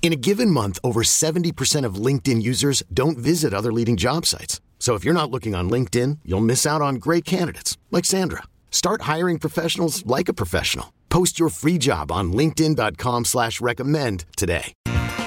In a given month, over 70% of LinkedIn users don't visit other leading job sites. So if you're not looking on LinkedIn, you'll miss out on great candidates like Sandra. Start hiring professionals like a professional. Post your free job on LinkedIn.com slash recommend today.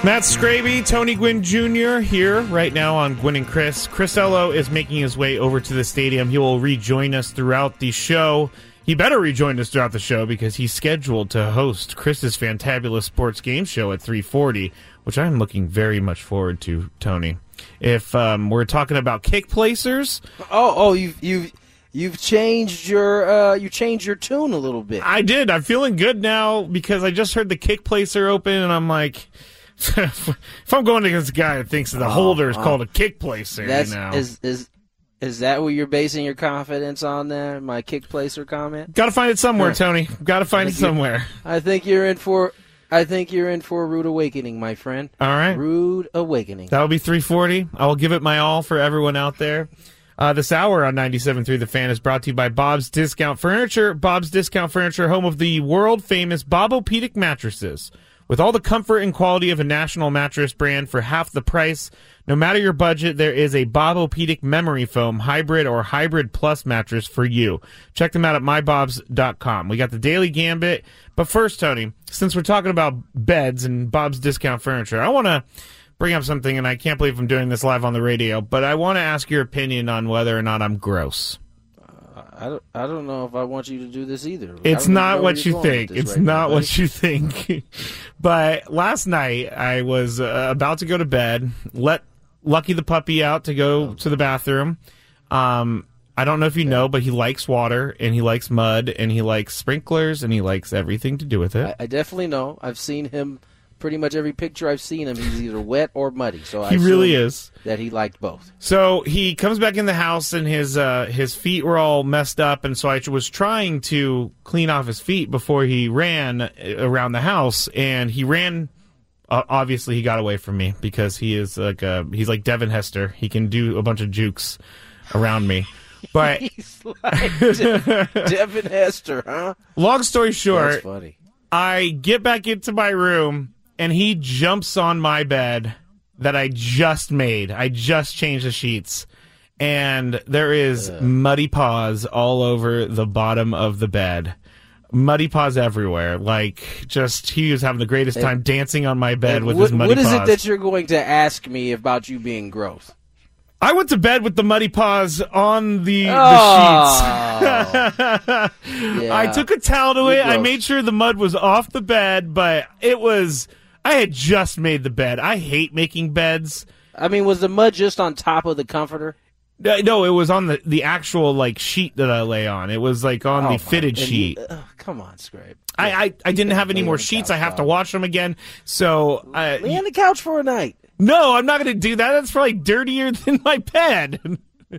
Matt Scraby, Tony Gwynn Jr. here right now on Gwynn and Chris. Chris Ello is making his way over to the stadium. He will rejoin us throughout the show. He better rejoin us throughout the show because he's scheduled to host Chris's fantabulous sports game show at 340, which I'm looking very much forward to, Tony. If um, we're talking about kick placers, Oh, oh, you've you've you've changed your uh, you changed your tune a little bit. I did. I'm feeling good now because I just heard the kick placer open, and I'm like, if I'm going against a guy that thinks that the holder is called a kick placer, Oh, That's you know, is is is that what you're basing your confidence on? There, my kick placer comment. got to find it somewhere, Huh. Tony. Got to find it somewhere. I think you're in for. I think you're in for a rude awakening, my friend. All right. Rude awakening. That'll be 340. I will give it my all for everyone out there. Uh, this hour on 97.3 The Fan is brought to you by Bob's Discount Furniture. Bob's Discount Furniture, home of the world famous Bob-O-Pedic mattresses. With all the comfort and quality of a national mattress brand for half the price, no matter your budget, there is a Bob-O-Pedic memory foam hybrid or hybrid plus mattress for you. Check them out at mybobs.com. We got the Daily Gambit. But first, Tony, since we're talking about beds and Bob's Discount Furniture, I want to bring up something, and I can't believe I'm doing this live on the radio, but I want to ask your opinion on whether or not I'm gross. I don't. I don't know if I want you to do this either. It's not what you think. It's right not buddy. what you think. but last night I was uh, about to go to bed. Let Lucky the puppy out to go to the bathroom. Um, I don't know if you know, but he likes water and he likes mud and he likes sprinklers and he likes everything to do with it. I, I definitely know. I've seen him. Pretty much every picture I've seen him, he's either wet or muddy. So I he really is. that he liked both. So he comes back in the house and his uh, his feet were all messed up, and so I was trying to clean off his feet before he ran uh, around the house, and he ran. Uh, obviously, he got away from me because he is like a, he's like Devin Hester. He can do a bunch of jukes around me. But He's like De- Devin Hester, huh? long story short, That's funny. I get back into my room and he jumps on my bed that I just made. I just changed the sheets. And there is muddy paws all over the bottom of the bed. Muddy paws everywhere. Like, just, he was having the greatest time dancing on my bed with what, his muddy paws. what is paws. it that you're going to ask me about you being gross? I went to bed with the muddy paws on the, Oh. the sheets. I took a towel to You're it. I made sure the mud was off the bed, but it was. I had just made the bed. I hate making beds. I mean, was the mud just on top of the comforter? Uh, No, it was on the the actual like sheet that I lay on. It was like on Oh, the fitted sheet. you- come on, Scrape. I, I I didn't have any more sheets. I have to wash them again. So uh, Lay on the couch for a night. no, I'm not going to do that. That's probably dirtier than my bed.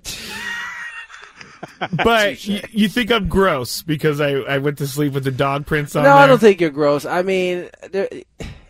but y- you think I'm gross because I, I went to sleep with the dog prints on No, there? I don't think you're gross. I mean, there,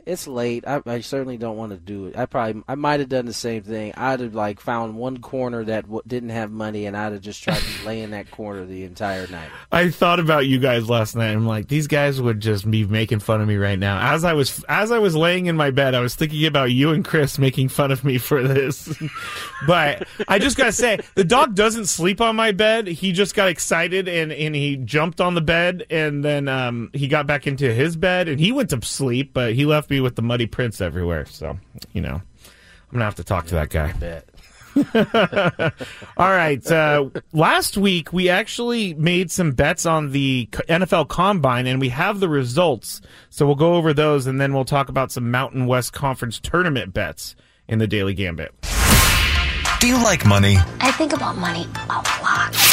it's late. I, I certainly don't want to do it. I probably, I might have done the same thing. I'd have like found one corner that w- didn't have money, and I'd have just tried to lay in that corner the entire night. I thought about you guys last night. I'm like, these guys would just be making fun of me right now. As I was as I was laying in my bed, I was thinking about you and Chris making fun of me for this. but I just gotta say, the dog doesn't sleep on my bed. He just got excited and and he jumped on the bed and then um, he got back into his bed and he went to sleep. But he left me with the muddy prints everywhere. So you know, I'm gonna have to talk to that guy. Bet. All right. Uh, last week, we actually made some bets on the NFL Combine, and we have the results. So we'll go over those, and then we'll talk about some Mountain West Conference tournament bets in the Daily Gambit. Do you like money? I think about money a lot.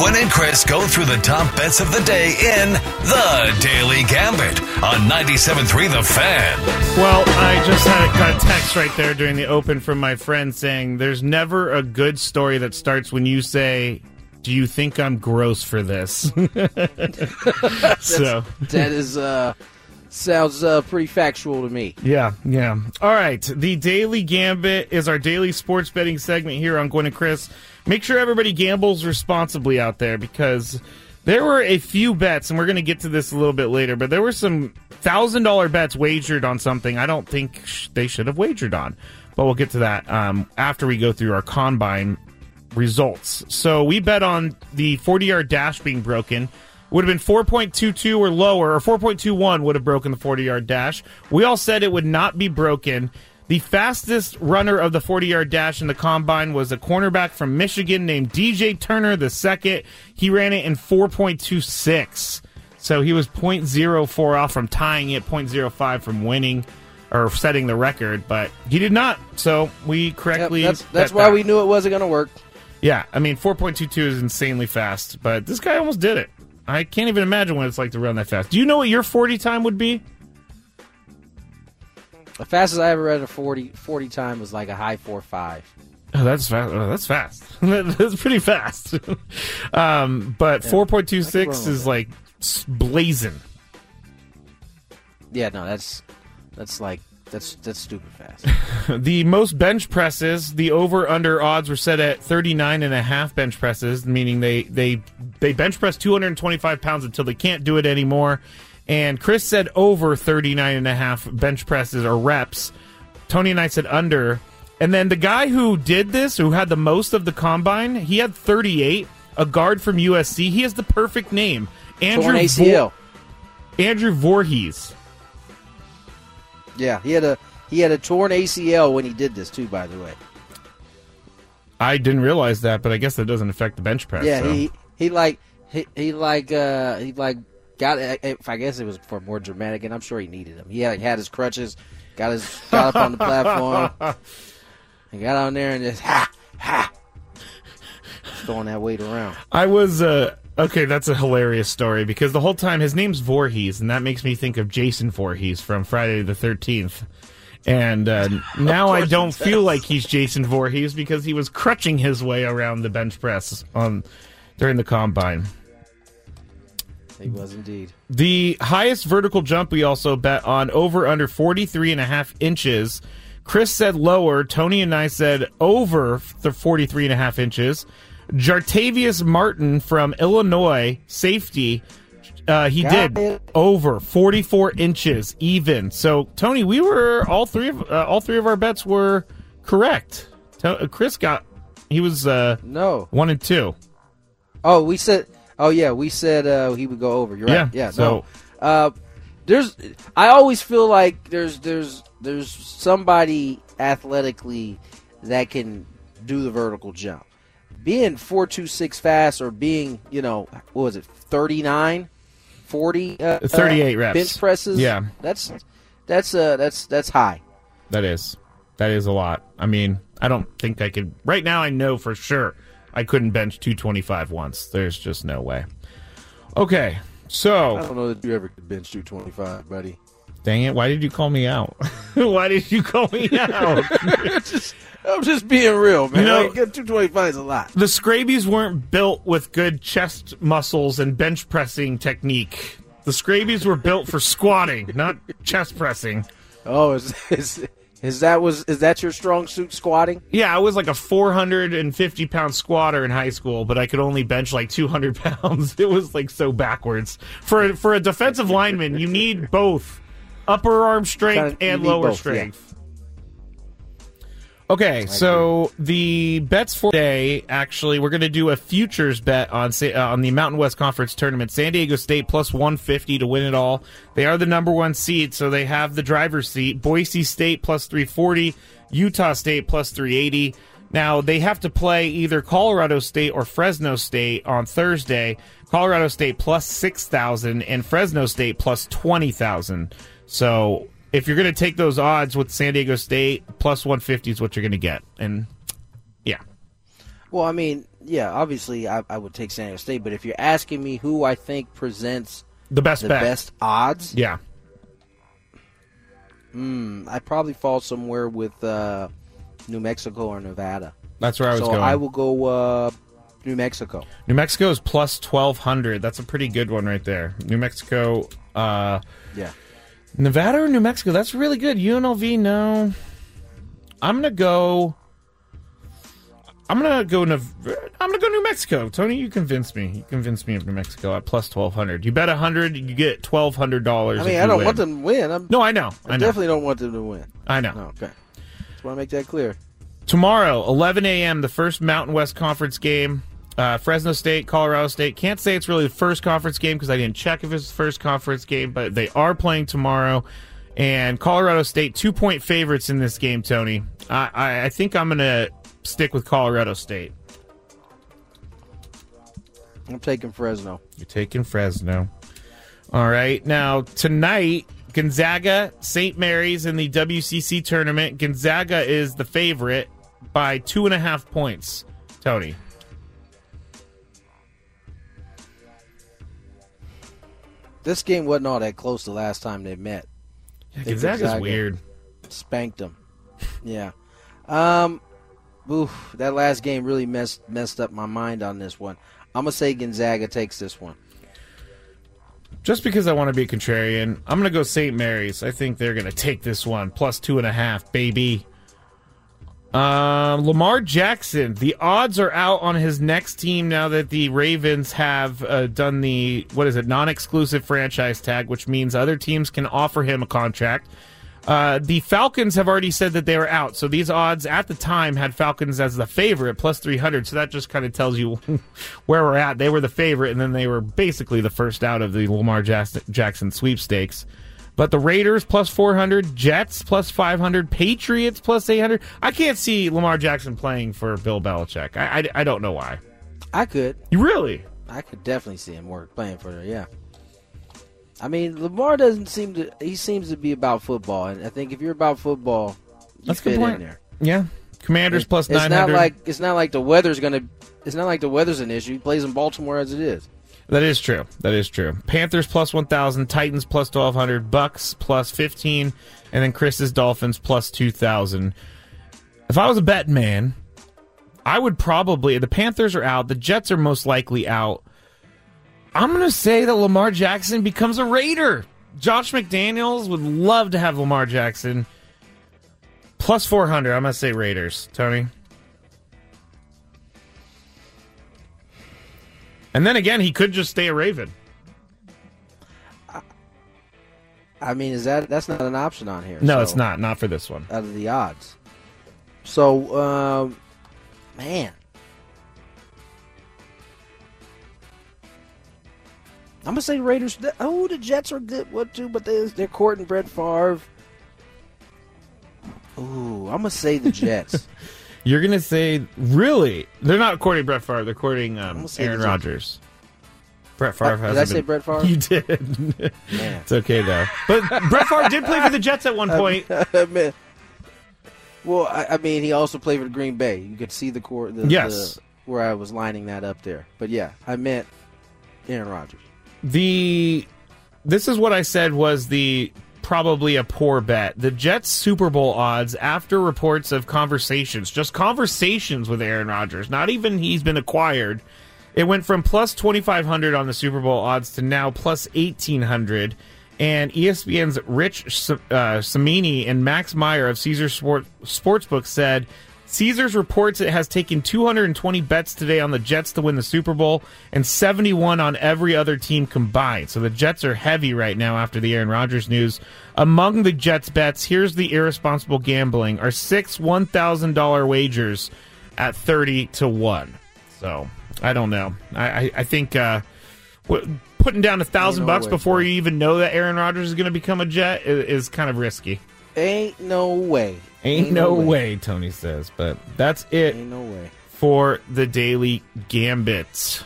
Gwynn and Chris go through the top bets of the day in The Daily Gambit on 97.3 The Fan. Well, I just had a, got a text right there during the open from my friend saying there's never a good story that starts when you say, Do you think I'm gross for this? so, That is uh sounds uh pretty factual to me. yeah, yeah. All right. The Daily Gambit is our daily sports betting segment here on Gwynn and Chris. Make sure everybody gambles responsibly out there because there were a few bets, and we're going to get to this a little bit later, but there were some thousand dollar bets wagered on something I don't think sh- they should have wagered on. But we'll get to that um, after we go through our combine results. So we bet on the 40 yard dash being broken. Would have been 4.22 or lower, or 4.21 would have broken the 40 yard dash. We all said it would not be broken. The fastest runner of the 40 yard dash in the combine was a cornerback from Michigan named DJ Turner the second. He ran it in 4.26. So he was 0.04 off from tying it, 0.05 from winning or setting the record, but he did not. So we Yep, correctly. that's that's why that. we knew it wasn't going to work. Yeah, I mean, 4.22 is insanely fast, but this guy almost did it. I can't even imagine what it's like to run that fast. Do you know what your 40 time would be? The fastest I ever read a 40, 40 time was like a high four five. Oh, that's fast. Oh, that's fast. that's pretty fast. um, but 4.26 is like blazing. Yeah, no, that's that's like that's that's stupid fast. The most bench presses, the over under odds were set at 39 and a half bench presses, meaning they they they bench press 225 pounds until they can't do it anymore. And Chris said over 39 and a half bench presses or reps. Tony and I said under. And then the guy who did this, who had the most of the combine, he had 38, a guard from USC. He has the perfect name. Andrew Torn ACL. Andrew Voorhees. Yeah, he had a he had a torn ACL when he did this too. By the way, I didn't realize that, but I guess that doesn't affect the bench press. yeah, so. he he like he, he like uh he like got. If I guess it was for more dramatic, and I'm sure he needed them. He had, had his crutches, got his got up on the platform, and got on there and just ha ha, just throwing that weight around. I was uh okay, that's a hilarious story because the whole time his name's Voorhees, and that makes me think of Jason Voorhees from Friday the Thirteenth. And uh, now I don't feel like he's Jason Voorhees because he was crutching his way around the bench press on during the combine. He was indeed. The highest vertical jump we also bet on over under 43 and a half inches. Chris said lower. Tony and I said over the 43 and a half inches. Jartavius Martin from Illinois, safety, uh, he Got did it. over 44 inches even. So Tony, we were all three of uh, all three of our bets were correct. To- uh, Chris got he was uh, No. one and two. Oh, we said. Oh yeah, we said uh, he would go over. You're right. Yeah, Yeah. so- no. Uh, there's. I always feel like there's there's there's somebody athletically that can do the vertical jump. Being four two six fast or being you know what was it 39, 40, uh, 38 uh, reps. bench presses. Yeah. That's that's uh that's that's high. That is. That is a lot. I mean, I don't think I could. Right now, I know for sure I couldn't bench 225 once. There's just no way. Okay. So I don't know that you ever could bench two twenty five, buddy. dang it. Why did you call me out? why did you call me out? I'm just being real, man. You know- Like, two twenty five is a lot. the Scrabies weren't built with good chest muscles and bench pressing technique. The Scrabies were built for squatting, not chest pressing. Oh, it's, it's Is that was is that your strong suit squatting? Yeah, I was like a 450 pound squatter in high school, but I could only bench like 200 pounds. It was like so backwards. For for a defensive lineman, you need both upper arm strength and lower both, yeah. Okay, so the bets for today, actually, we're going to do a futures bet on uh, on the Mountain West Conference tournament. San Diego State plus 150 to win it all. They are the number one seed, so they have the driver's seat. Boise State plus 340, Utah State plus 380. Now, they have to play either Colorado State or Fresno State on Thursday. Colorado State plus 6,000 and Fresno State plus 20,000. So if you're going to take those odds with San Diego State, plus 150 is what you're going to get. And yeah. Well, I mean, yeah, obviously I, I would take San Diego State, but if you're asking me who I think presents The best the bet. best odds, Yeah. mm, I probably fall somewhere with uh, New Mexico or Nevada. That's where I was so going. I will go uh, New Mexico. New Mexico is plus 1,200. That's a pretty good one right there. New Mexico, uh, Yeah. Nevada or New Mexico? That's really good. UNLV, no. I'm going to go. I'm gonna go. Nev- I'm gonna go New Mexico. Tony, you convinced me. You convinced me of New Mexico at plus twelve hundred. You bet a hundred, you get twelve hundred dollars. I mean, I don't want them to win. I'm, No, I know. I, I know. definitely don't want them to win. I know. Okay. Just want to make that clear. Tomorrow, 11 a.m., the first Mountain West Conference game. Uh, Fresno State, Colorado State. Can't say it's really the first conference game because I didn't check if it's the first conference game, but they are playing tomorrow. And Colorado State, two point favorites in this game, Tony. I, I, I think I'm going to stick with Colorado State. I'm taking Fresno. You're taking Fresno. All right. Now, tonight, Gonzaga, St. Mary's in the WCC tournament. Gonzaga is the favorite by two and a half points. Tony. This game wasn't all that close the last time they met. Think Gonzaga's Gonzaga weird. Spanked them. Yeah. Um. Oof, that last game really messed messed up my mind on this one. I'm gonna say Gonzaga takes this one. Just because I want to be a contrarian, I'm going to go St. Mary's. I think they're going to take this one. Plus two and a half, baby. Um, Lamar Jackson. The odds are out on his next team now that the Ravens have uh, done the, what is it, non exclusive franchise tag, which means other teams can offer him a contract. Uh, the Falcons have already said that they were out. So these odds at the time had Falcons as the favorite, plus 300. So that just kind of tells you where we're at. They were the favorite, and then they were basically the first out of the Lamar Jackson, Jackson sweepstakes. But the Raiders plus 400, Jets plus 500, Patriots plus 800. I can't see Lamar Jackson playing for Bill Belichick. I, I, I don't know why. I could. You really? I could definitely see him work playing for her. Yeah. I mean, Lamar doesn't seem to. He seems to be about football, and I think if you're about football, you That's fit good point. in there. Yeah. Commanders plus It's not like it's not like the weather's gonna. It's not like the weather's an issue. He plays in Baltimore as it is. That is true. That is true. Panthers plus 1,000, Titans plus 1,200, Bucs plus 15, and then Chris's Dolphins plus 2,000. If I was a bet man, I would probably. The Panthers are out. The Jets are most likely out. I'm going to say that Lamar Jackson becomes a Raider. Josh McDaniels would love to have Lamar Jackson. Plus 400. I'm going to say Raiders. Tony? And then again, he could just stay a Raven. I mean, is that that's not an option on here? No, so- it's not. Not for this one. out of the odds. So, um, man, I'm gonna say Raiders. Oh, the Jets are good, what too? But they they're courting Brett Favre. Ooh, I'm gonna say the Jets. You're gonna say really? They're not courting Brett Favre. They're courting um, Aaron. Rodgers. Brett Favre Uh, has. did I say Brett Favre? You did. It's okay though. But Brett Favre did play for the Jets at one point. Man. Well, I, I mean, he also played for Green Bay. You could see the court. The, Yes. the- where I was lining that up there. But yeah, I meant Aaron Rodgers. the this is what I said was the probably a poor bet. The Jets Super Bowl odds after reports of conversations, just conversations with Aaron Rodgers, not even he's been acquired. It went from plus 2500 on the Super Bowl odds to now plus 1800 And ESPN's Rich uh, Cimini and Max Meyer of Caesars Sport, Sportsbook said Caesars reports it has taken 220 bets today on the Jets to win the Super Bowl and 71 on every other team combined. So the Jets are heavy right now after the Aaron Rodgers news. Among the Jets bets, here's the irresponsible gambling: are six $1,000 wagers at 30 to one. So I don't know. I I, I think uh, putting down a thousand bucks before you even know that Aaron Rodgers is going to become a Jet is, is kind of risky. Ain't no way. Ain't, Ain't no, no way. way. Tony says. But that's it. Ain't no way. For the daily gambits.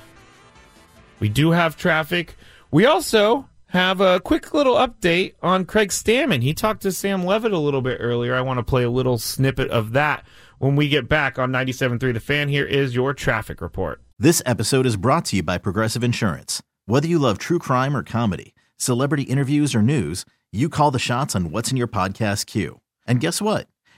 We do have traffic. We also have a quick little update on Craig Stammen. He talked to Sam Levitt a little bit earlier. I want to play a little snippet of that when we get back on 97.3 The Fan. Here is your traffic report. This episode is brought to you by Progressive Insurance. Whether you love true crime or comedy, celebrity interviews or news, you call the shots on what's in your podcast queue. And guess what?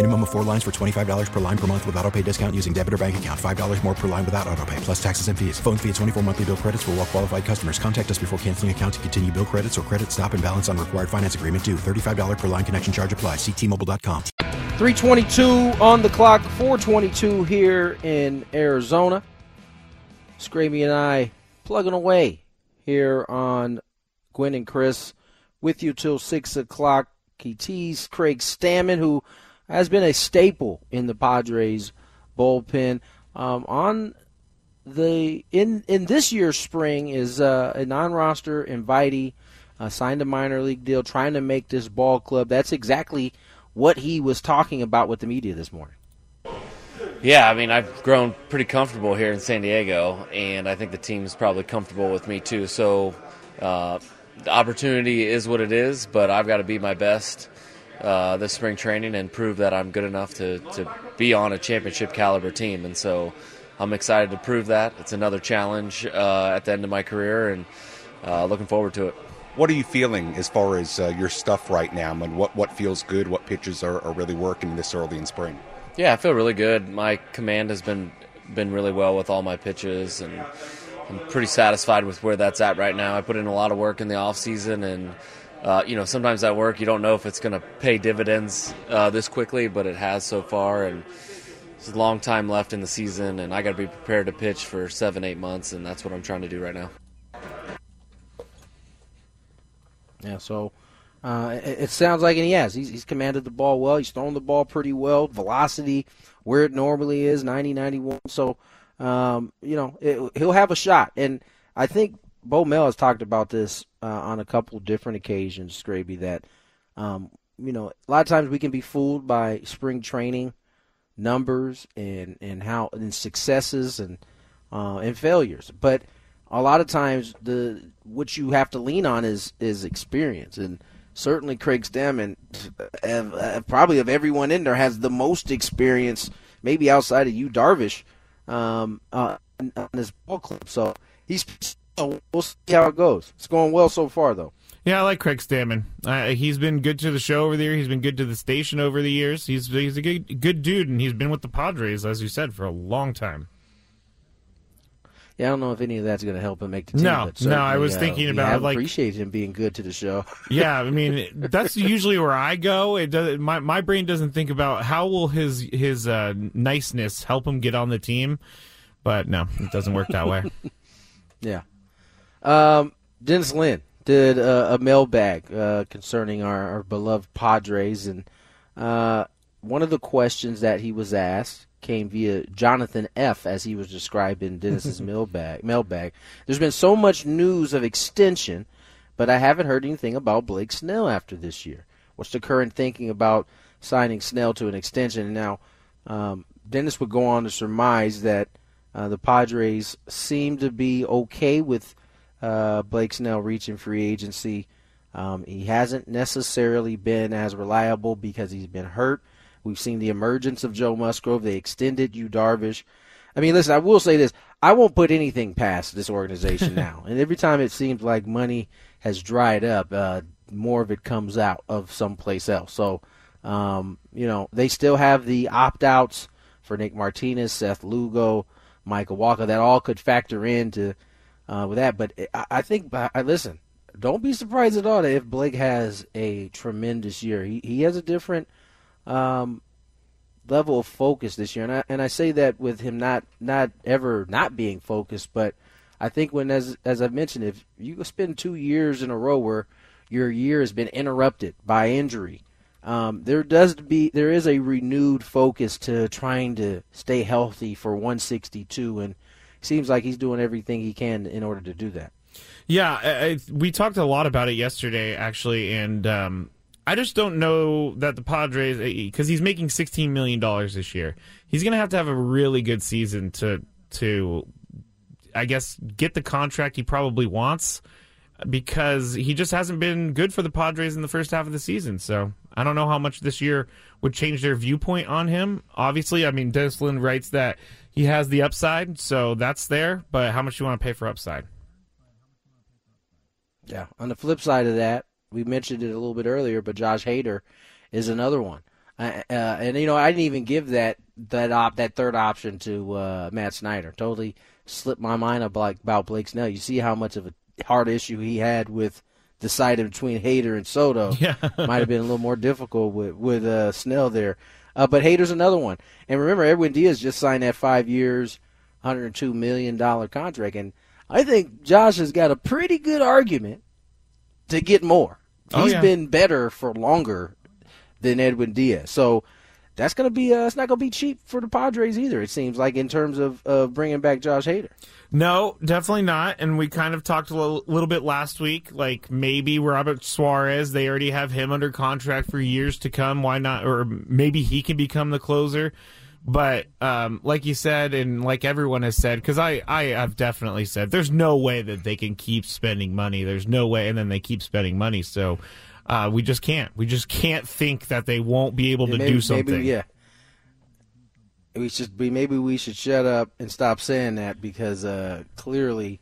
Minimum of four lines for $25 per line per month with auto pay discount using debit or bank account. $5 more per line without auto pay, plus taxes and fees. Phone fee at 24 monthly bill credits for all well qualified customers. Contact us before canceling account to continue bill credits or credit stop and balance on required finance agreement due. $35 per line connection charge apply. Ctmobile.com. 322 on the clock, 422 here in Arizona. Scraby and I plugging away here on Gwynn and Chris with you till 6 o'clock. He teased Craig Stammen, who – has been a staple in the Padres bullpen. Um, on the in in this year's spring is uh, a non-roster invitee, uh, signed a minor league deal, trying to make this ball club. That's exactly what he was talking about with the media this morning. Yeah, I mean, I've grown pretty comfortable here in San Diego, and I think the team's probably comfortable with me too. So, uh, the opportunity is what it is, but I've got to be my best uh, this spring training and prove that I'm good enough to, to be on a championship caliber team. And so I'm excited to prove that. It's another challenge uh, at the end of my career and uh, looking forward to it. What are you feeling as far as uh, your stuff right now and what, what feels good? What pitches are, are really working this early in spring? Yeah, I feel really good. My command has been been really well with all my pitches and I'm pretty satisfied with where that's at right now. I put in a lot of work in the off season and uh, you know, sometimes that work you don't know if it's going to pay dividends uh, this quickly, but it has so far, and it's a long time left in the season, and I got to be prepared to pitch for seven, eight months, and that's what I'm trying to do right now. Yeah, so uh, it, it, sounds like, and he has. He's, he's, commanded the ball well. He's thrown the ball pretty well. Velocity where it normally is, 90, 91. So, um, you know, it, he'll have a shot. And I think Bo Mel has talked about this uh, on a couple different occasions, Scraby, that um, you know a lot of times we can be fooled by spring training numbers and and how and successes and uh, and failures, but a lot of times the what you have to lean on is is experience and certainly Craig Stammen, uh, probably of everyone in there, has the most experience, maybe outside of Yu Darvish, um, uh, on his ball club. So he's we'll see how it goes. It's going well so far, though. Yeah, I like Craig Stammen. Uh, he's been good to the show over the years. He's been good to the station over the years. He's he's a good good dude, and he's been with the Padres, as you said, for a long time. Yeah, I don't know if any of that's going to help him make the team. No, no, I was uh, thinking about, have like- appreciate him being good to the show. yeah, I mean that's usually where I go. It does, my my brain doesn't think about how will his his uh, niceness help him get on the team, but no, it doesn't work that way. Yeah. Um, Dennis Lin did a, a mailbag uh, concerning our, our beloved Padres, and uh, one of the questions that he was asked came via Jonathan F. as he was described in Dennis's mailbag. Mailbag. There's been so much news of extension, but I haven't heard anything about Blake Snell after this year. What's the current thinking about signing Snell to an extension? Now, um, Dennis would go on to surmise that uh, the Padres seem to be okay with uh, Blake Snell reaching free agency. Um, he hasn't necessarily been as reliable because he's been hurt. We've seen the emergence of Joe Musgrove. They extended Yu Darvish. I mean, listen, I will say this. I won't put anything past this organization now. And every time it seems like money has dried up, uh, more of it comes out of someplace else. So, um, you know, they still have the opt outs for Nick Martinez, Seth Lugo, Michael Wacha. That all could factor into uh, with that. But I, I think, I listen, don't be surprised at all if Blake has a tremendous year. He he has a different um, level of focus this year, and I and I say that with him not not ever not being focused, but I think when as as I've mentioned, if you spend two years in a row where your year has been interrupted by injury, um, there does be there is a renewed focus to trying to stay healthy for 162, and seems like he's doing everything he can in order to do that. Yeah, I, we talked a lot about it yesterday, actually, and um, I just don't know that the Padres, because he's making sixteen million dollars this year, he's going to have to have a really good season to to, I guess, get the contract he probably wants, because he just hasn't been good for the Padres in the first half of the season. So I don't know how much this year would change their viewpoint on him. Obviously, I mean, Dennis Lin writes that he has the upside, so that's there. But how much do you want to pay for upside? Yeah. On the flip side of that, we mentioned it a little bit earlier, but Josh Hader is another one. Uh, and you know, I didn't even give that that op that third option to uh, Matt Snyder. Totally slipped my mind about Blake Snell. You see how much of a hard issue he had with deciding between Hader and Soto. Yeah. Might have been a little more difficult with with uh, Snell there. Uh, but Hader's another one. And remember, Edwin Diaz just signed that five years, hundred two million dollar contract, and I think Josh has got a pretty good argument to get more. Oh, He's yeah. been better for longer than Edwin Diaz. So that's going to be uh, it's not going to be cheap for the Padres either. It seems like in terms of uh, bringing back Josh Hader. No, definitely not. And we kind of talked a little, little bit last week. Like maybe Robert Suarez, they already have him under contract for years to come. Why not? Or maybe he can become the closer. But um, like you said, and like everyone has said, because I, I have definitely said, there's no way that they can keep spending money. There's no way, and then they keep spending money. So uh, we just can't. We just can't think that they won't be able to maybe, do something. Maybe, yeah. We should be maybe we should shut up and stop saying that because uh, clearly,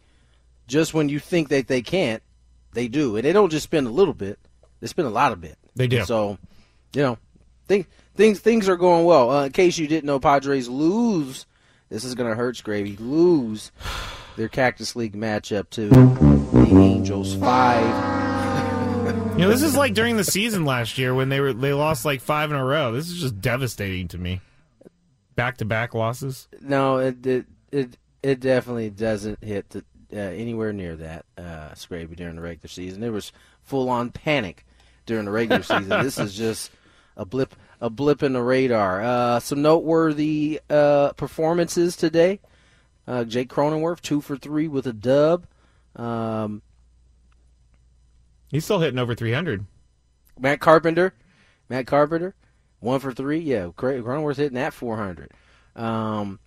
just when you think that they can't, they do, and they don't just spend a little bit; they spend a lot of bit. They do. So, you know, think, things things are going well. Uh, in case you didn't know, Padres lose. This is going to hurt Gravy. Lose their Cactus League matchup to the Angels five. You know, this is like during the season last year when they were they lost like five in a row. This is just devastating to me. Back to back losses. No, it it it, it definitely doesn't hit the, uh, anywhere near that uh, Scraby during the regular season. There was full on panic during the regular season. This is just a blip a blip in the radar. Uh, some noteworthy uh, performances today. Uh, Jake Cronenworth two for three with a dub. Um, He's still hitting over 300. Matt Carpenter, Matt Carpenter, one for three. Yeah, Cronenworth's hitting that 400. Um,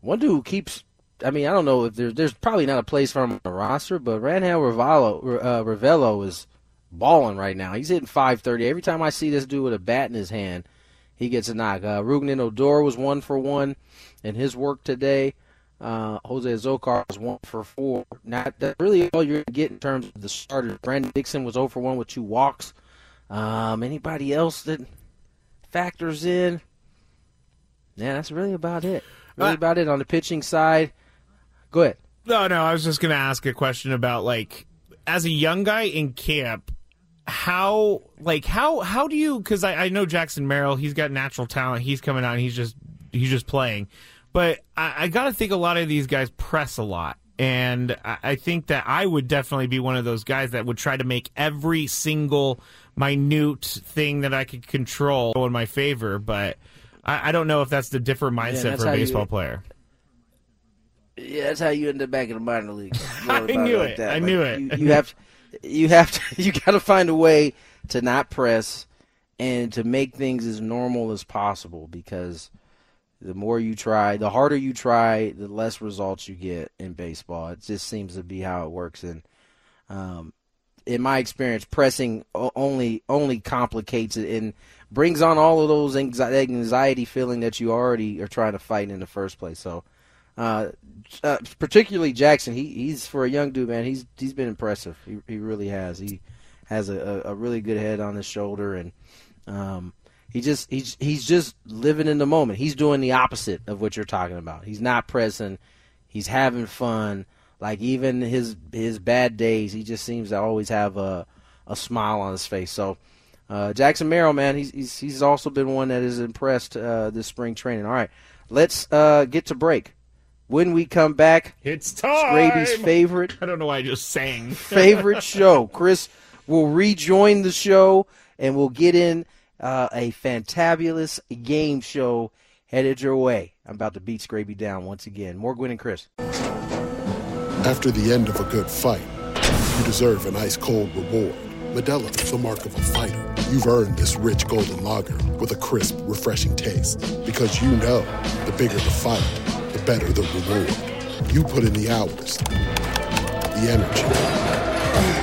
one dude keeps. I mean, I don't know if there's there's probably not a place for him on the roster, but Rangel Ravelo, uh, Ravelo is balling right now. He's hitting 530. Every time I see this dude with a bat in his hand, he gets a knock. Uh, Rougned Odor was one for one in his work today. Uh, Jose Azocar was one for four. Not that's really all you're gonna get in terms of the starters. Brandon Dixon was 0 for one with two walks. Um, anybody else that factors in? Yeah, that's really about it. Really Uh, about it on the pitching side. Go ahead. No, no, I was just going to ask a question about like as a young guy in camp, how like how how do you because I, I know Jackson Merrill, he's got natural talent, he's coming out, and he's just he's just playing, but I, I got to think a lot of these guys press a lot. And I I think that I would definitely be one of those guys that would try to make every single minute thing that I could control in my favor. But I, I don't know if that's the different mindset that's for a how you- baseball player. Yeah, that's how you end up back in the minor league. I knew it. I knew it. You, you have, you have to, you got to find a way to not press and to make things as normal as possible because the more you try, the harder you try, the less results you get in baseball. It just seems to be how it works. And um, in my experience, pressing only only complicates it and brings on all of those anxi- anxiety feeling that you already are trying to fight in the first place. So, uh, uh, particularly Jackson, he he's for a young dude, man. He's he's been impressive. He he really has. He has a, a really good head on his shoulder, and um, he just he's he's just living in the moment. He's doing the opposite of what you're talking about. He's not pressing. He's having fun. Like even his his bad days, he just seems to always have a a smile on his face. So. Uh, Jackson Merrill, man, he's, he's he's also been one that has impressed uh, this spring training. All right, let's uh, get to break. When we come back, it's time. Scraby's favorite. I don't know why I just sang. favorite show. Chris will rejoin the show, and we'll get in uh, a fantabulous game show headed your way. I'm about to beat Scraby down once again. More Gwynn and Chris. After the end of a good fight, you deserve an ice cold reward. Modelo is the mark of a fighter. You've earned this rich golden lager with a crisp, refreshing taste. Because you know the bigger the fight, the better the reward. You put in the hours, the energy,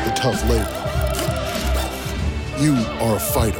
the tough labor. You are a fighter,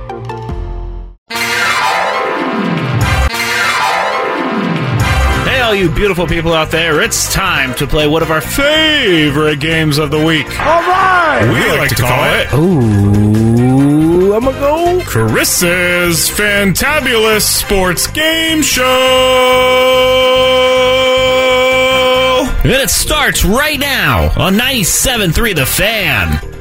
Hey, all you beautiful people out there, it's time to play one of our favorite games of the week. All right. We, like, to call it. Ooh, I'm gonna go. Chris's Fantabulous Sports Game Show! And it starts right now on 97.3 The Fan.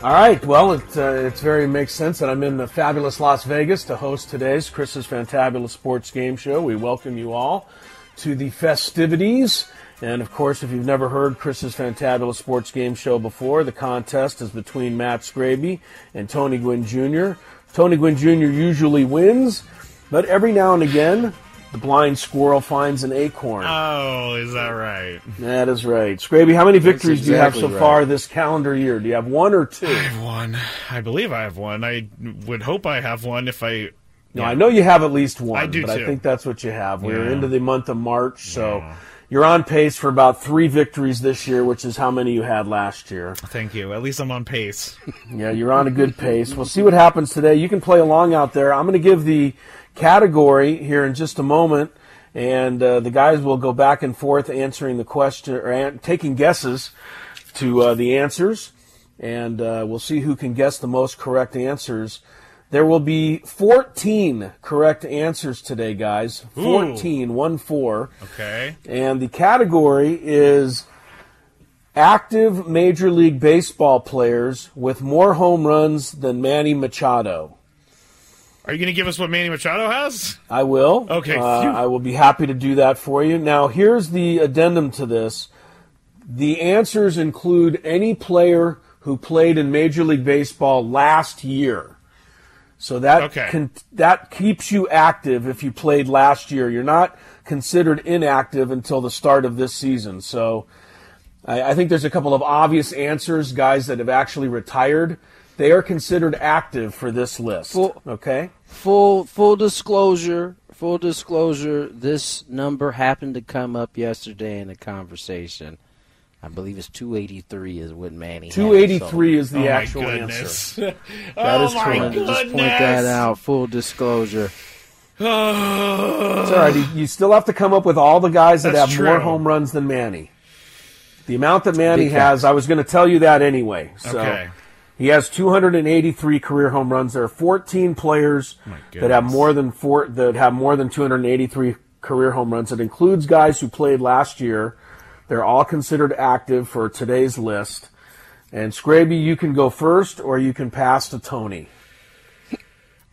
All right. Well, it uh, it's very makes sense that I'm in the fabulous Las Vegas to host today's Chris's Fantabulous Sports Game Show. We welcome you all to the festivities. And of course, if you've never heard Chris's Fantabulous Sports Game Show before, the contest is between Matt Scraby and Tony Gwynn Jr. Tony Gwynn Jr. usually wins, but every now and again, the blind squirrel finds an acorn. Oh, is that right? That is right. Scraby, how many victories do you have so right. far this calendar year? Do you have one or two? I have one. I believe I have one. I would hope I have one if I. No, I know you have at least one. I do but too. I think that's what you have. We're Yeah. into the month of March, so you're on pace for about three victories this year, which is how many you had last year. Thank you. At least I'm on pace. Yeah, you're on a good pace. We'll see what happens today. You can play along out there. I'm going to give the category here in just a moment, and uh, the guys will go back and forth answering the question or an- taking guesses to uh, the answers, and uh, we'll see who can guess the most correct answers. There will be 14 correct answers today, guys. Ooh. 14, one four. Okay. And the category is active Major League Baseball players with more home runs than Manny Machado. Are you going to give us what Manny Machado has? I will. Okay, Uh. I will be happy to do that for you. Now, here's the addendum to this the answers include any player who played in Major League Baseball last year. So that Okay. con- that keeps you active if you played last year. You're not considered inactive until the start of this season. So I, I think there's a couple of obvious answers, guys that have actually retired They are considered active for this list. Full- okay. Full full disclosure, full disclosure. This number happened to come up yesterday in a conversation. I believe it's 283 is what Manny. had, so- 283 is the Oh, actual goodness. answer. oh That is oh my correct. Wanted to goodness. just point that out. Full disclosure. It's all right. You, you still have to come up with all the guys that That's have more home runs than Manny. The amount that Manny Big has, I was going to tell you that anyway. So Okay. He has 283 career home runs. There are 14 players that have more than four that have more than 283 career home runs. It includes guys who played last year. They're all considered active for today's list. And Scraby, you can go first, or you can pass to Tony.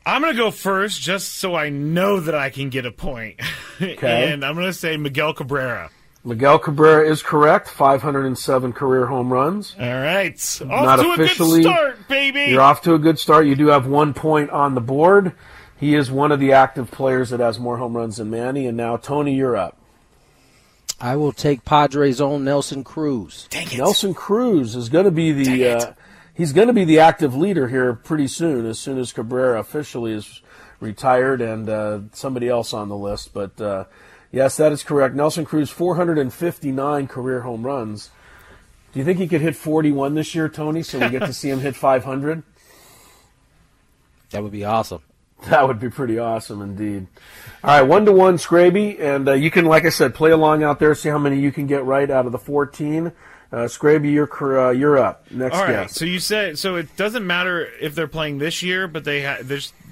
I'm going to go first just so I know that I can get a point. Okay. and I'm going to say Miguel Cabrera. Miguel Cabrera is correct. 507 career home runs. All right. Off Not to officially. a good start, baby. You're off to a good start. You do have one point on the board. He is one of the active players that has more home runs than Manny. And now, Tony, you're up. I will take Padres' own Nelson Cruz. Nelson Cruz is going to be the uh, he's going to be the active leader here pretty soon. As soon as Cabrera officially is retired and uh, somebody else on the list. But uh, yes, that is correct. Nelson Cruz, 459 career home runs. Do you think he could hit 41 this year, Tony? So we get to see him hit 500. That would be awesome. That would be pretty awesome indeed. All right, one to one, Scraby, and uh, you can, like I said, play along out there, see how many you can get right out of the 14. Uh, Scraby, you're uh, you're up. Next All right. guess. So you said so it doesn't matter if they're playing this year, but they ha-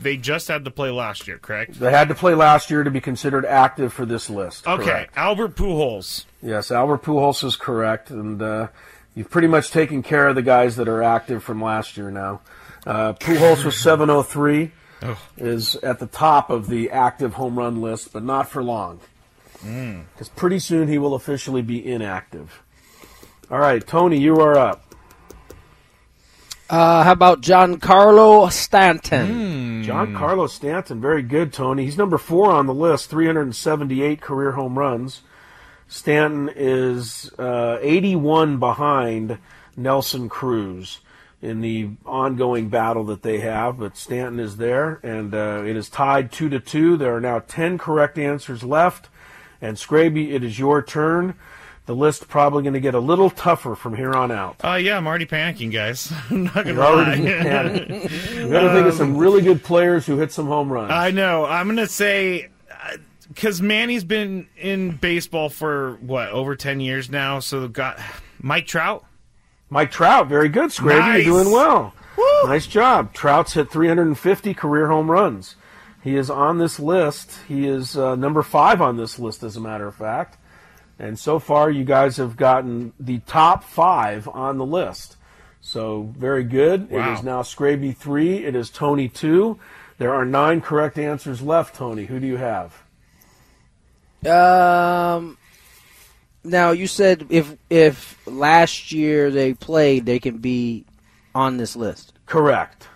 they just had to play last year, correct? They had to play last year to be considered active for this list. Okay. correct. Albert Pujols. Yes, Albert Pujols is correct, and uh, you've pretty much taken care of the guys that are active from last year now. Uh, Pujols was 703, Oh. is at the top of the active home run list, but not for long. Mm. Because pretty soon he will officially be inactive. All right, Tony, you are up. Uh, how about Giancarlo Stanton? Giancarlo Stanton, very good, Tony. He's number four on the list, 378 career home runs. Stanton is uh, 81 behind Nelson Cruz in the ongoing battle that they have, but Stanton is there, and uh, it is tied two to two. There are now 10 correct answers left, and Scraby, it is your turn. The list probably going to get a little tougher from here on out. Uh, yeah, I'm already panicking, guys. I'm not You're already lie. panicking. You got to think of some really good players who hit some home runs. I know. I'm gonna say because Manny's been in baseball for what over ten years now. So got Mike Trout. Mike Trout, very good, Scraby. Nice. You're doing well. Nice job. Trout's hit 350 career home runs. He is on this list. He is uh, number five on this list, as a matter of fact. And so far, you guys have gotten the top five on the list. So very good. Wow. It is now Scraby three. It is Tony two. There are nine correct answers left. Tony, who do you have? Um, now you said if if last year they played, they can be on this list. Correct.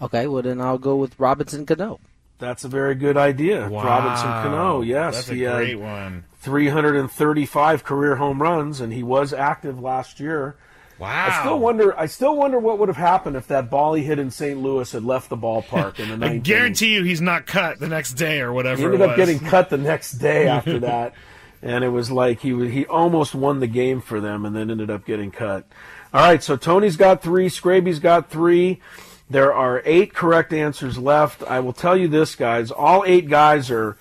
Okay, well then I'll go with Robinson Cano. That's a very good idea. Wow. Robinson Cano, yes. That's a he great one. 335 career home runs, and he was active last year. Wow. I still wonder. I still wonder what would have happened if that ball he hit in St. Louis had left the ballpark in the I guarantee you, he's not cut the next day or whatever. He ended up getting cut the next day after that, and it was like he was, he almost won the game for them, and then ended up getting cut. All right, so Tony's got three, Scraby's got three. There are eight correct answers left. I will tell you this, guys. All eight guys are,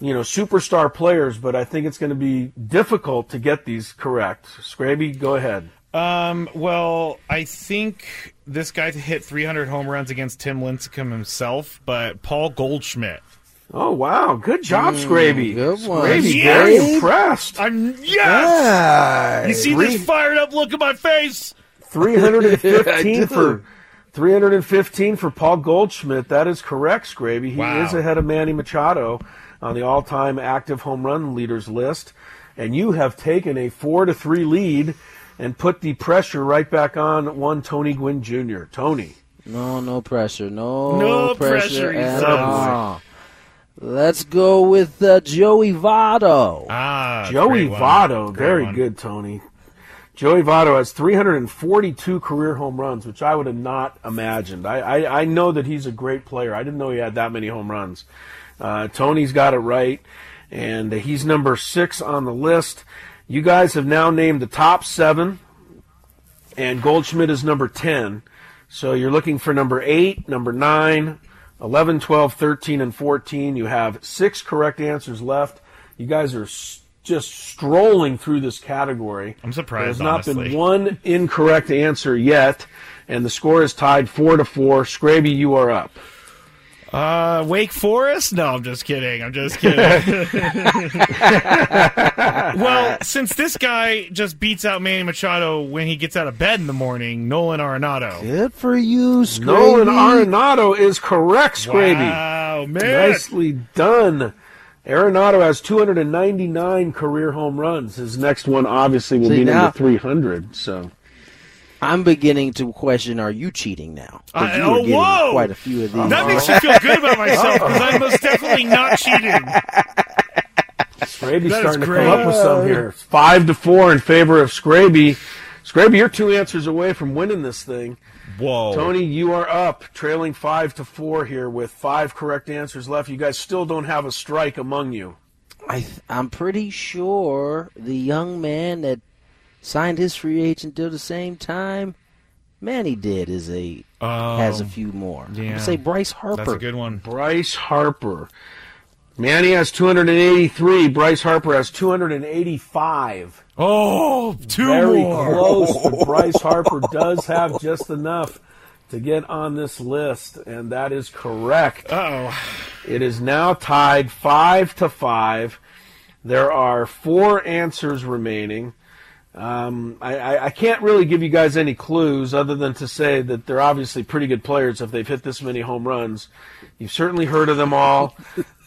you know, superstar players, but I think it's going to be difficult to get these correct. Scraby, go ahead. Um, well, I think this guy hit 300 home runs against Tim Lincecum himself, but Paul Goldschmidt. Oh wow, good job, Scraby. Mm, good one. Scraby, Yes! very impressed. I'm yes. You see Three- this fired up look on my face? 315 for do. 315 for Paul Goldschmidt. That is correct, Scraby. He Wow. is ahead of Manny Machado on the all-time active home run leaders list, and you have taken a four to three lead and put the pressure right back on one Tony Gwynn Jr. Tony. No, no pressure. No, No pressure, pressure, at all. Let's go with uh, Joey Votto. Ah, Joey great. Votto, very one. good, Tony. Joey Votto has 342 career home runs, which I would have not imagined. I, I, I know that he's a great player. I didn't know he had that many home runs. Uh, Tony's got it right, and he's number six on the list. You guys have now named the top seven, and Goldschmidt is number 10. So you're looking for number 8, number 9, 11, 12, 13, and 14. You have six correct answers left. You guys are just strolling through this category. I'm surprised. There's not honestly. been one incorrect answer yet, and the score is tied 4 to 4. Scraby, you are up. Uh, Wake Forest? No, I'm just kidding. I'm just kidding. well, since this guy just beats out Manny Machado when he gets out of bed in the morning, Nolan Arenado. Good for you, Scraby. Nolan Arenado is correct, Scraby. Wow, man. Nicely done. Arenado has 299 career home runs. His next one obviously will See, be now- number 300. So I'm beginning to question: Are you cheating now? I- you oh, whoa! quite a few of these. That makes me feel good about myself because I'm most definitely not cheating. Scraby's That is starting to come up with some here. Five to four in favor of Scraby. Scraby, you're two answers away from winning this thing. Whoa. Tony, you are up, trailing five to four here with five correct answers left. You guys still don't have a strike among you. I th- I'm pretty sure the young man that signed his free agent deal the same time Manny did is a Oh, has a oh. few more. I'm yeah. gonna say Bryce Harper. That's a good one. Bryce Harper. Manny has 283. Bryce Harper has 285. Oh, two Very more. close, but Bryce Harper does have just enough to get on this list, and that is correct. Oh, It is now tied five to five. There are four answers remaining. Um, I, I, I can't really give you guys any clues other than to say that they're obviously pretty good players if they've hit this many home runs. You've certainly heard of them all,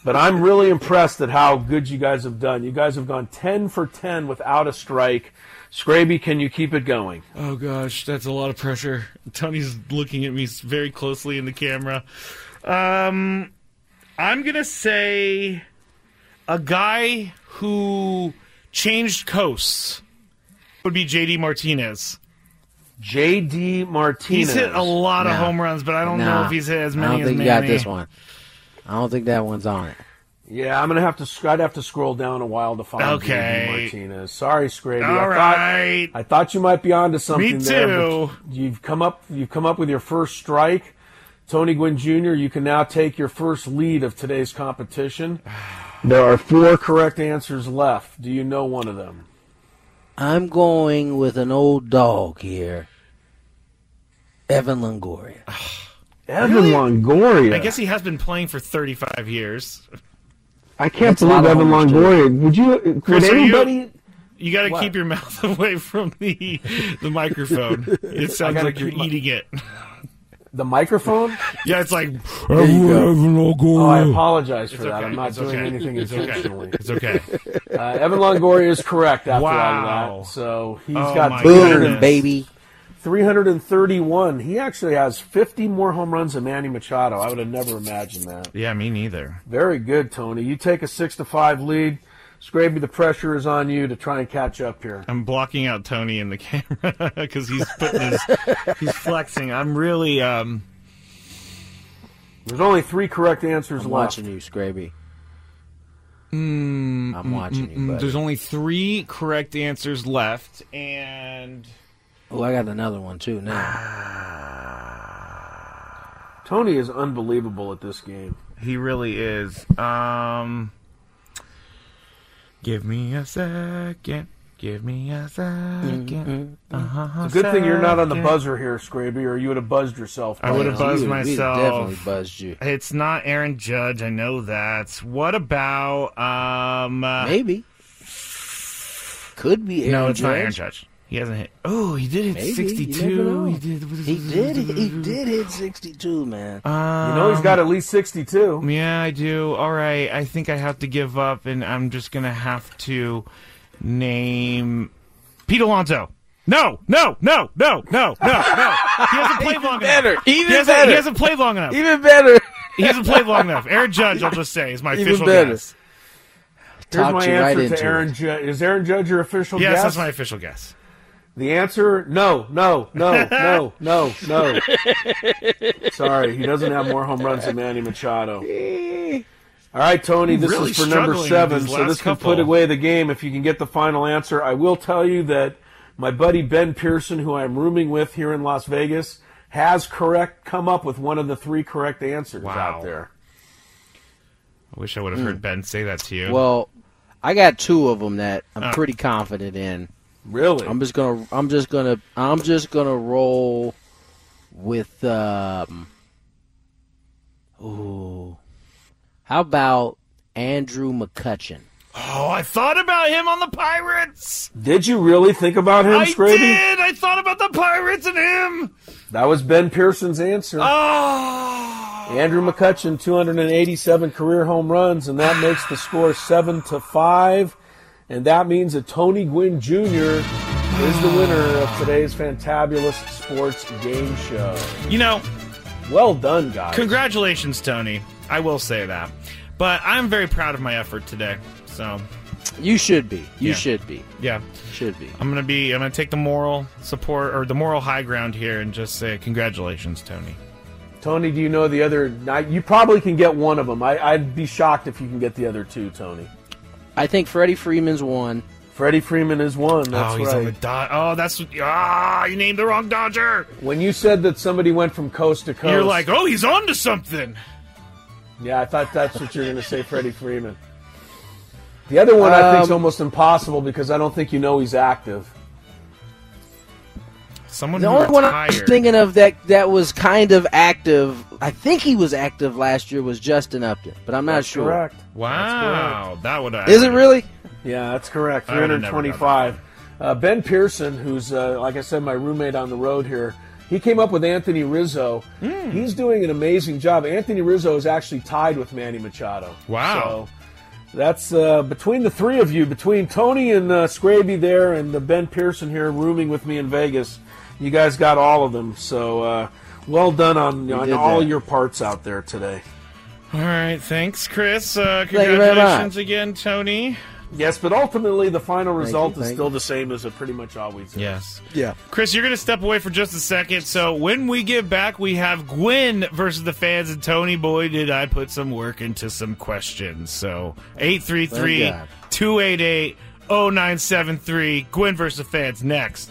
but I'm really impressed at how good you guys have done. You guys have gone 10 for 10 without a strike. Scraby, can you keep it going? Oh gosh, that's a lot of pressure. Tony's looking at me very closely in the camera. Um, I'm gonna say a guy who changed coasts would be JD Martinez. J.D. Martinez. He's hit a lot of No. home runs, but I don't know if he's hit as I many don't as think Manny. you got this one. I don't think that one's on it. Yeah, I'm gonna have to. I'd have to scroll down a while to find Okay. J.D. Martinez. Sorry, Scraby. All I right. thought I thought you might be onto something Me there. too. But you've come up. You've come up with your first strike. Tony Gwynn Jr. You can now take your first lead of today's competition. There are four correct answers left. Do you know one of them? I'm going with an old dog here. Evan Longoria. Evan Really? Longoria. I guess he has been playing for 35 years. I can't That's believe Evan homers, too. Longoria. Would you? Chris, would are you- anybody? You got to keep your mouth away from the the microphone. It sounds like you're my- eating it. The microphone? Yeah, it's like. Evan you go. Oh, I apologize for It's that. okay. I'm not It's doing okay. anything It's okay. intentionally. It's okay. Uh, Evan Longoria is correct after Wow. all that. So he's Oh got my 300 Boom, baby. 331. He actually has 50 more home runs than Manny Machado. I would have never imagined that. Yeah, me neither. Very good, Tony. You take a six to five lead. Scraby, the pressure is on you to try and catch up here. I'm blocking out Tony in the camera because he's putting his he's flexing. I'm really um. There's only three correct answers I'm left. watching you, Scraby. Mm, I'm watching you, mm, buddy. There's only three correct answers left, and Oh, I got another one too now. Tony is unbelievable at this game. he really is. Um, give me a second. Give me a 2nd Uh-huh, a good thing you're not on the buzzer here, Scraby, or you would have buzzed yourself. I would have buzzed You- myself. definitely buzzed you. It's not Aaron Judge. I know that. What about um? uh, Maybe. Could be Aaron no, it's Judge. not Aaron Judge. He hasn't hit. Oh, he did hit Maybe, 62. He did. He did. He did hit 62, man. Um, You know he's got at least 62. Yeah, I do. All right. I think I have to give up, and I'm just gonna have to name Pete Alonso. No, no, no, no, no, no, no. He hasn't played long better. enough. Even he hasn't, better. He hasn't played long enough. Even better. He hasn't played long enough. Aaron Judge, I'll just say, is my Even official better. guess. Here's Talked my you answer right to Aaron. Judge. Is Aaron Judge your official Yes, guess? Yes, that's my official guess. The answer: No, no, no, no, no, no. Sorry, he doesn't have more home runs than Manny Machado. All right, Tony, this Really is for number seven, so last this can couple. put away the game if you can get the final answer. I will tell you that my buddy Ben Pearson, who I'm rooming with here in Las Vegas, has correct come up with one of the three correct answers Wow. out there. I wish I would have heard Ben say that to you. Well, I got two of them that I'm Oh. pretty confident in. Really? I'm just gonna. I'm just gonna. I'm just gonna roll with. Um, ooh, how about Andrew McCutchen? oh, I thought about him on the Pirates. Did you really think about him, I Scraby? did. I thought about the Pirates and him. That was Ben Pearson's answer. Oh, Andrew McCutchen, 287 career home runs, and that makes the score seven to five. And that means that Tony Gwynn Jr. is the winner of today's fantabulous sports game show. you know, Well done, guys. congratulations, Tony. I will say that, but I'm very proud of my effort today. So, You should be. You Yeah. should be. yeah. Should be. I'm gonna be. I'm gonna take the moral support or the moral high ground here and just say congratulations, Tony. Tony, do you know the other? You probably can get one of them. I, I'd be shocked if you can get the other two, Tony. I think Freddie Freeman's one. Freddie Freeman is one. That's oh, he's right. on the dot. Oh, that's ah. You named the wrong Dodger. When you said that somebody went from coast to coast, You're like, oh, he's on to something. Yeah, I thought that's what you're going to say, Freddie Freeman. The other one I think is Um, almost impossible because I don't think you know he's active. Someone The who only one I was thinking of that that was kind of active. I think he was active last year was Justin Upton, but I'm not That's sure. correct. Wow, that would. Is it really? Yeah, that's correct. I would've never done 325. Uh, ben Pearson, who's, uh, like I said, my roommate on the road here, he came up with Anthony Rizzo. Hmm. He's doing an amazing job. Anthony Rizzo is actually tied with Manny Machado. Wow. So that's uh, between the three of you, between Tony and uh, Scraby there and uh, Ben Pearson here rooming with me in Vegas. You guys got all of them. So uh, well done on, on all that. your parts out there today. All right, thanks, Chris. Uh, congratulations again, Tony. Yes, but ultimately the final you, result is thank still the same as it pretty much always is. Yes. Yeah. Chris, you're going to step away for just a second. So when we get back, we have Gwynn versus the fans. And Tony, boy, did I put some work into some questions. So 833 288 0973. Gwynn versus the fans next.